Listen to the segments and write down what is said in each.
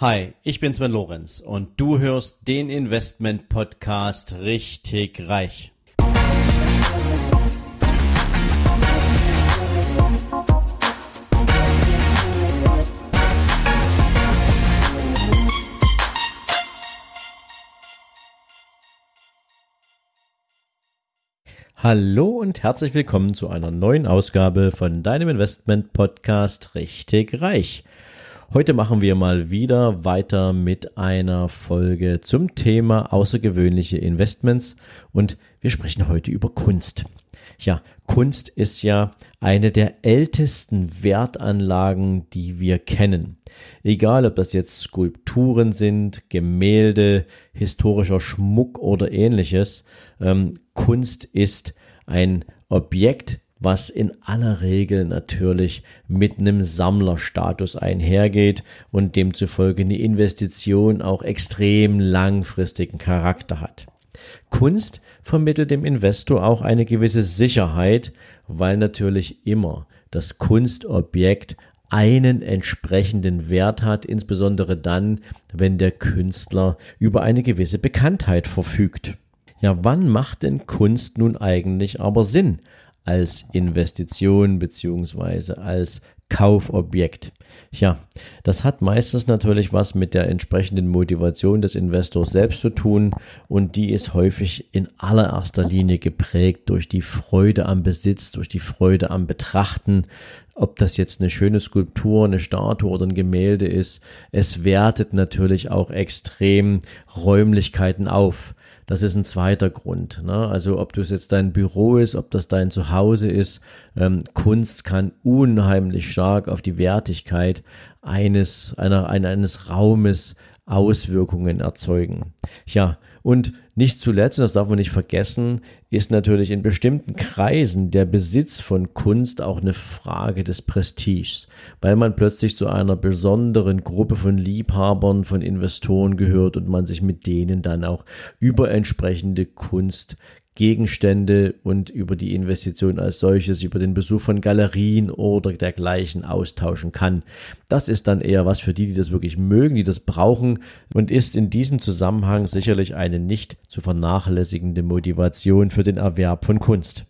Hi, ich bin Sven Lorenz und du hörst den Investment Podcast richtig reich. Hallo und herzlich willkommen zu einer neuen Ausgabe von deinem Investment Podcast richtig reich. Heute machen wir mal wieder weiter mit einer Folge zum Thema außergewöhnliche Investments und wir sprechen heute über Kunst. Ja, Kunst ist ja eine der ältesten Wertanlagen, die wir kennen. Egal, ob das jetzt Skulpturen sind, Gemälde, historischer Schmuck oder ähnliches, ähm, Kunst ist ein Objekt, was in aller Regel natürlich mit einem Sammlerstatus einhergeht und demzufolge eine Investition auch extrem langfristigen Charakter hat. Kunst vermittelt dem Investor auch eine gewisse Sicherheit, weil natürlich immer das Kunstobjekt einen entsprechenden Wert hat, insbesondere dann, wenn der Künstler über eine gewisse Bekanntheit verfügt. Ja, wann macht denn Kunst nun eigentlich aber Sinn? Als Investition beziehungsweise als Kaufobjekt. Ja, das hat meistens natürlich was mit der entsprechenden Motivation des Investors selbst zu tun und die ist häufig in allererster Linie geprägt durch die Freude am Besitz, durch die Freude am Betrachten, ob das jetzt eine schöne Skulptur, eine Statue oder ein Gemälde ist. Es wertet natürlich auch extrem Räumlichkeiten auf. Das ist ein zweiter Grund. Ne? Also ob das jetzt dein Büro ist, ob das dein Zuhause ist, ähm, Kunst kann unheimlich stark auf die Wertigkeit eines, einer, eines Raumes Auswirkungen erzeugen. Ja, und nicht zuletzt, und das darf man nicht vergessen, ist natürlich in bestimmten Kreisen der Besitz von Kunst auch eine Frage des Prestiges, weil man plötzlich zu einer besonderen Gruppe von Liebhabern, von Investoren gehört und man sich mit denen dann auch über entsprechende Kunst Gegenstände und über die Investition als solches, über den Besuch von Galerien oder dergleichen austauschen kann. Das ist dann eher was für die, die das wirklich mögen, die das brauchen und ist in diesem Zusammenhang sicherlich eine nicht zu vernachlässigende Motivation für den Erwerb von Kunst.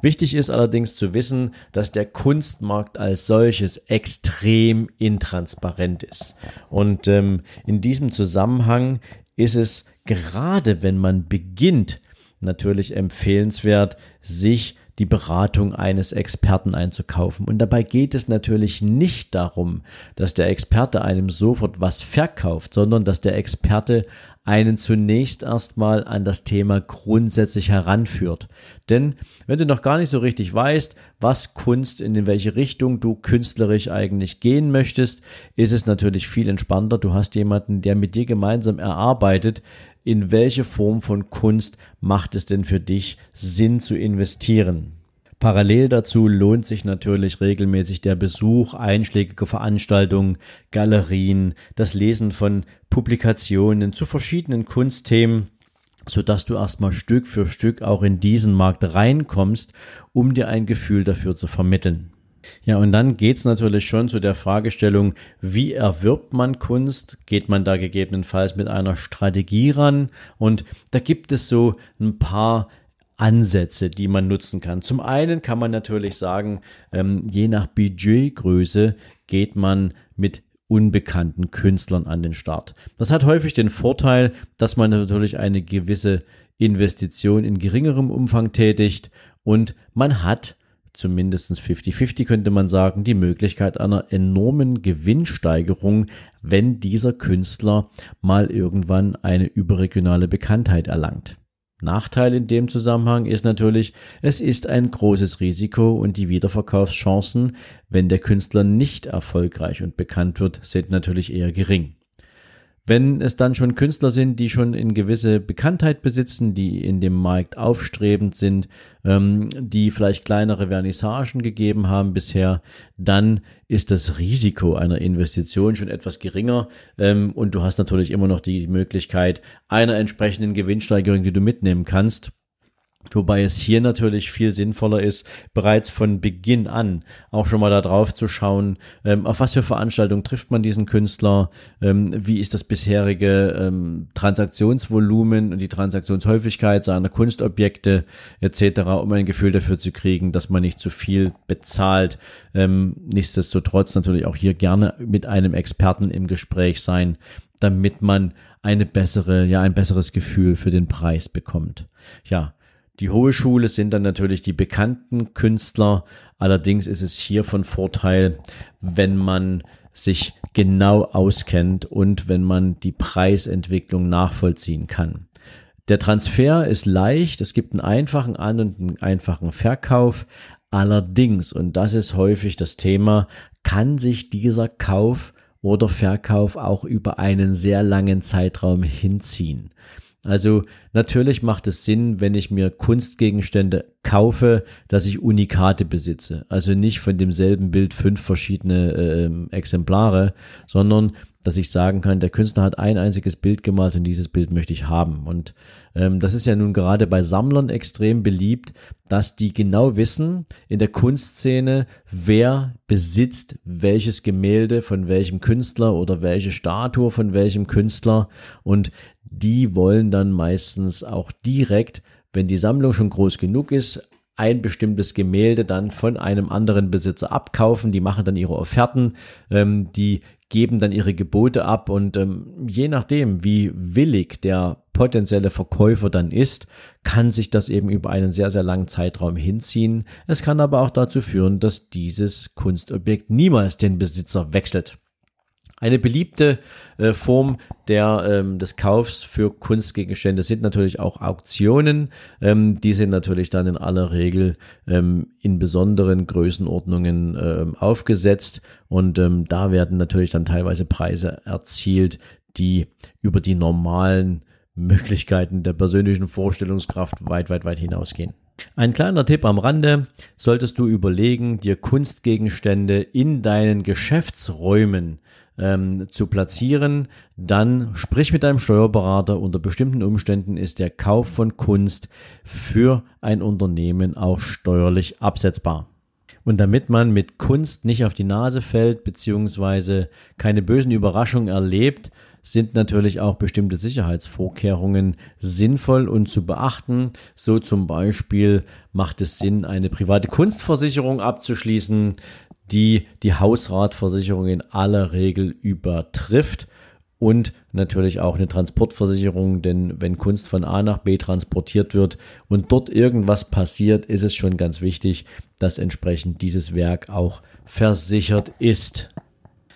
Wichtig ist allerdings zu wissen, dass der Kunstmarkt als solches extrem intransparent ist. Und ähm, in diesem Zusammenhang ist es gerade, wenn man beginnt, natürlich empfehlenswert, sich die Beratung eines Experten einzukaufen. Und dabei geht es natürlich nicht darum, dass der Experte einem sofort was verkauft, sondern dass der Experte einen zunächst erstmal an das Thema grundsätzlich heranführt. Denn wenn du noch gar nicht so richtig weißt, was Kunst, in welche Richtung du künstlerisch eigentlich gehen möchtest, ist es natürlich viel entspannter. Du hast jemanden, der mit dir gemeinsam erarbeitet, in welche Form von Kunst macht es denn für dich Sinn zu investieren. Parallel dazu lohnt sich natürlich regelmäßig der Besuch einschlägiger Veranstaltungen, Galerien, das Lesen von Publikationen zu verschiedenen Kunstthemen, so dass du erstmal Stück für Stück auch in diesen Markt reinkommst, um dir ein Gefühl dafür zu vermitteln. Ja, und dann geht's natürlich schon zu der Fragestellung, wie erwirbt man Kunst? Geht man da gegebenenfalls mit einer Strategie ran? Und da gibt es so ein paar Ansätze, die man nutzen kann. Zum einen kann man natürlich sagen, ähm, je nach Budgetgröße geht man mit unbekannten Künstlern an den Start. Das hat häufig den Vorteil, dass man natürlich eine gewisse Investition in geringerem Umfang tätigt und man hat zumindest 50-50 könnte man sagen, die Möglichkeit einer enormen Gewinnsteigerung, wenn dieser Künstler mal irgendwann eine überregionale Bekanntheit erlangt. Nachteil in dem Zusammenhang ist natürlich, es ist ein großes Risiko und die Wiederverkaufschancen, wenn der Künstler nicht erfolgreich und bekannt wird, sind natürlich eher gering. Wenn es dann schon Künstler sind, die schon in gewisse Bekanntheit besitzen, die in dem Markt aufstrebend sind, ähm, die vielleicht kleinere Vernissagen gegeben haben bisher, dann ist das Risiko einer Investition schon etwas geringer ähm, und du hast natürlich immer noch die Möglichkeit einer entsprechenden Gewinnsteigerung, die du mitnehmen kannst. Wobei es hier natürlich viel sinnvoller ist, bereits von Beginn an auch schon mal darauf zu schauen, ähm, auf was für Veranstaltungen trifft man diesen Künstler, ähm, wie ist das bisherige ähm, Transaktionsvolumen und die Transaktionshäufigkeit seiner Kunstobjekte etc., um ein Gefühl dafür zu kriegen, dass man nicht zu viel bezahlt. Ähm, nichtsdestotrotz natürlich auch hier gerne mit einem Experten im Gespräch sein, damit man eine bessere, ja, ein besseres Gefühl für den Preis bekommt. Ja, die Hohe Schule sind dann natürlich die bekannten Künstler. Allerdings ist es hier von Vorteil, wenn man sich genau auskennt und wenn man die Preisentwicklung nachvollziehen kann. Der Transfer ist leicht, es gibt einen einfachen An- und einen einfachen Verkauf. Allerdings, und das ist häufig das Thema, kann sich dieser Kauf oder Verkauf auch über einen sehr langen Zeitraum hinziehen. Also natürlich macht es Sinn, wenn ich mir Kunstgegenstände kaufe, dass ich Unikate besitze. Also nicht von demselben Bild fünf verschiedene äh, Exemplare, sondern dass ich sagen kann, der Künstler hat ein einziges Bild gemalt und dieses Bild möchte ich haben. Und ähm, das ist ja nun gerade bei Sammlern extrem beliebt, dass die genau wissen in der Kunstszene, wer besitzt welches Gemälde von welchem Künstler oder welche Statue von welchem Künstler. Und die wollen dann meistens auch direkt, wenn die Sammlung schon groß genug ist, ein bestimmtes Gemälde dann von einem anderen Besitzer abkaufen. Die machen dann ihre Offerten, ähm, die geben dann ihre Gebote ab und ähm, je nachdem, wie willig der potenzielle Verkäufer dann ist, kann sich das eben über einen sehr, sehr langen Zeitraum hinziehen. Es kann aber auch dazu führen, dass dieses Kunstobjekt niemals den Besitzer wechselt. Eine beliebte äh, Form der, ähm, des Kaufs für Kunstgegenstände sind natürlich auch Auktionen. Ähm, die sind natürlich dann in aller Regel ähm, in besonderen Größenordnungen ähm, aufgesetzt und ähm, da werden natürlich dann teilweise Preise erzielt, die über die normalen Möglichkeiten der persönlichen Vorstellungskraft weit, weit, weit hinausgehen. Ein kleiner Tipp am Rande, solltest du überlegen, dir Kunstgegenstände in deinen Geschäftsräumen ähm, zu platzieren, dann sprich mit deinem Steuerberater. Unter bestimmten Umständen ist der Kauf von Kunst für ein Unternehmen auch steuerlich absetzbar. Und damit man mit Kunst nicht auf die Nase fällt, beziehungsweise keine bösen Überraschungen erlebt, sind natürlich auch bestimmte Sicherheitsvorkehrungen sinnvoll und zu beachten. So zum Beispiel macht es Sinn, eine private Kunstversicherung abzuschließen die die Hausratversicherung in aller Regel übertrifft und natürlich auch eine Transportversicherung, denn wenn Kunst von A nach B transportiert wird und dort irgendwas passiert, ist es schon ganz wichtig, dass entsprechend dieses Werk auch versichert ist.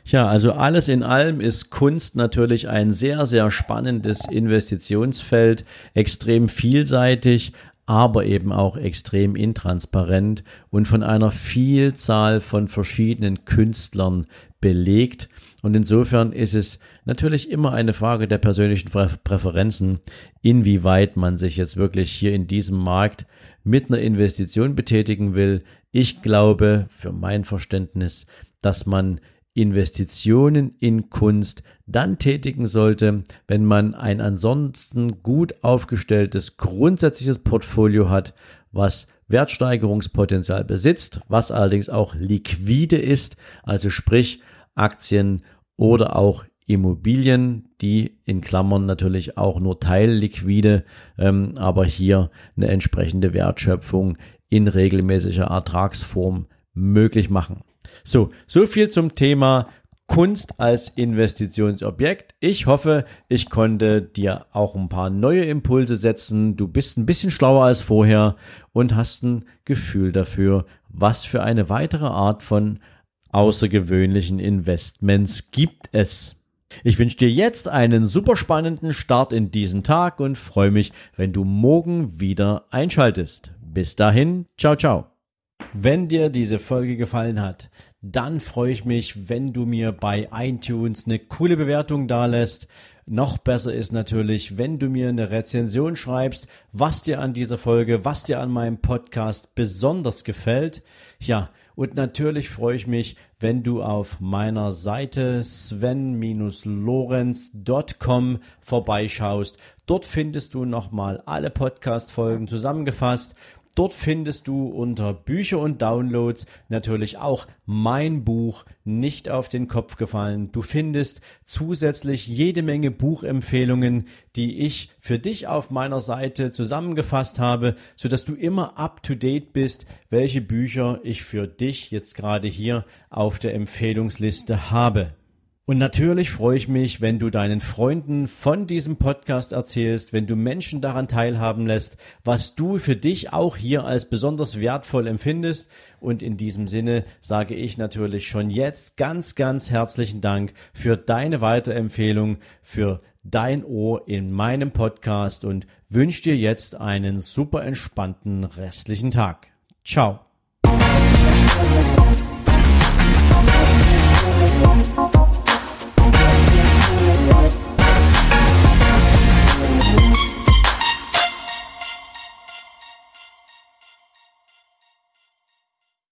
Ja, also alles in allem ist Kunst natürlich ein sehr, sehr spannendes Investitionsfeld, extrem vielseitig, aber eben auch extrem intransparent und von einer Vielzahl von verschiedenen Künstlern belegt. Und insofern ist es natürlich immer eine Frage der persönlichen Präferenzen, inwieweit man sich jetzt wirklich hier in diesem Markt mit einer Investition betätigen will. Ich glaube, für mein Verständnis, dass man Investitionen in Kunst dann tätigen sollte, wenn man ein ansonsten gut aufgestelltes grundsätzliches Portfolio hat, was Wertsteigerungspotenzial besitzt, was allerdings auch liquide ist, also sprich Aktien oder auch Immobilien, die in Klammern natürlich auch nur teilliquide, ähm, aber hier eine entsprechende Wertschöpfung in regelmäßiger Ertragsform möglich machen. So, so viel zum Thema Kunst als Investitionsobjekt. Ich hoffe, ich konnte dir auch ein paar neue Impulse setzen. Du bist ein bisschen schlauer als vorher und hast ein Gefühl dafür, was für eine weitere Art von außergewöhnlichen Investments gibt es. Ich wünsche dir jetzt einen super spannenden Start in diesen Tag und freue mich, wenn du morgen wieder einschaltest. Bis dahin, ciao, ciao. Wenn dir diese Folge gefallen hat, dann freue ich mich, wenn du mir bei iTunes eine coole Bewertung dalässt. Noch besser ist natürlich, wenn du mir eine Rezension schreibst, was dir an dieser Folge, was dir an meinem Podcast besonders gefällt. Ja, und natürlich freue ich mich, wenn du auf meiner Seite sven-lorenz.com vorbeischaust. Dort findest du nochmal alle Podcast-Folgen zusammengefasst Dort findest du unter Bücher und Downloads natürlich auch mein Buch nicht auf den Kopf gefallen. Du findest zusätzlich jede Menge Buchempfehlungen, die ich für dich auf meiner Seite zusammengefasst habe, so dass du immer up to date bist, welche Bücher ich für dich jetzt gerade hier auf der Empfehlungsliste habe. Und natürlich freue ich mich, wenn du deinen Freunden von diesem Podcast erzählst, wenn du Menschen daran teilhaben lässt, was du für dich auch hier als besonders wertvoll empfindest. Und in diesem Sinne sage ich natürlich schon jetzt ganz, ganz herzlichen Dank für deine Weiterempfehlung, für dein Ohr in meinem Podcast und wünsche dir jetzt einen super entspannten restlichen Tag. Ciao.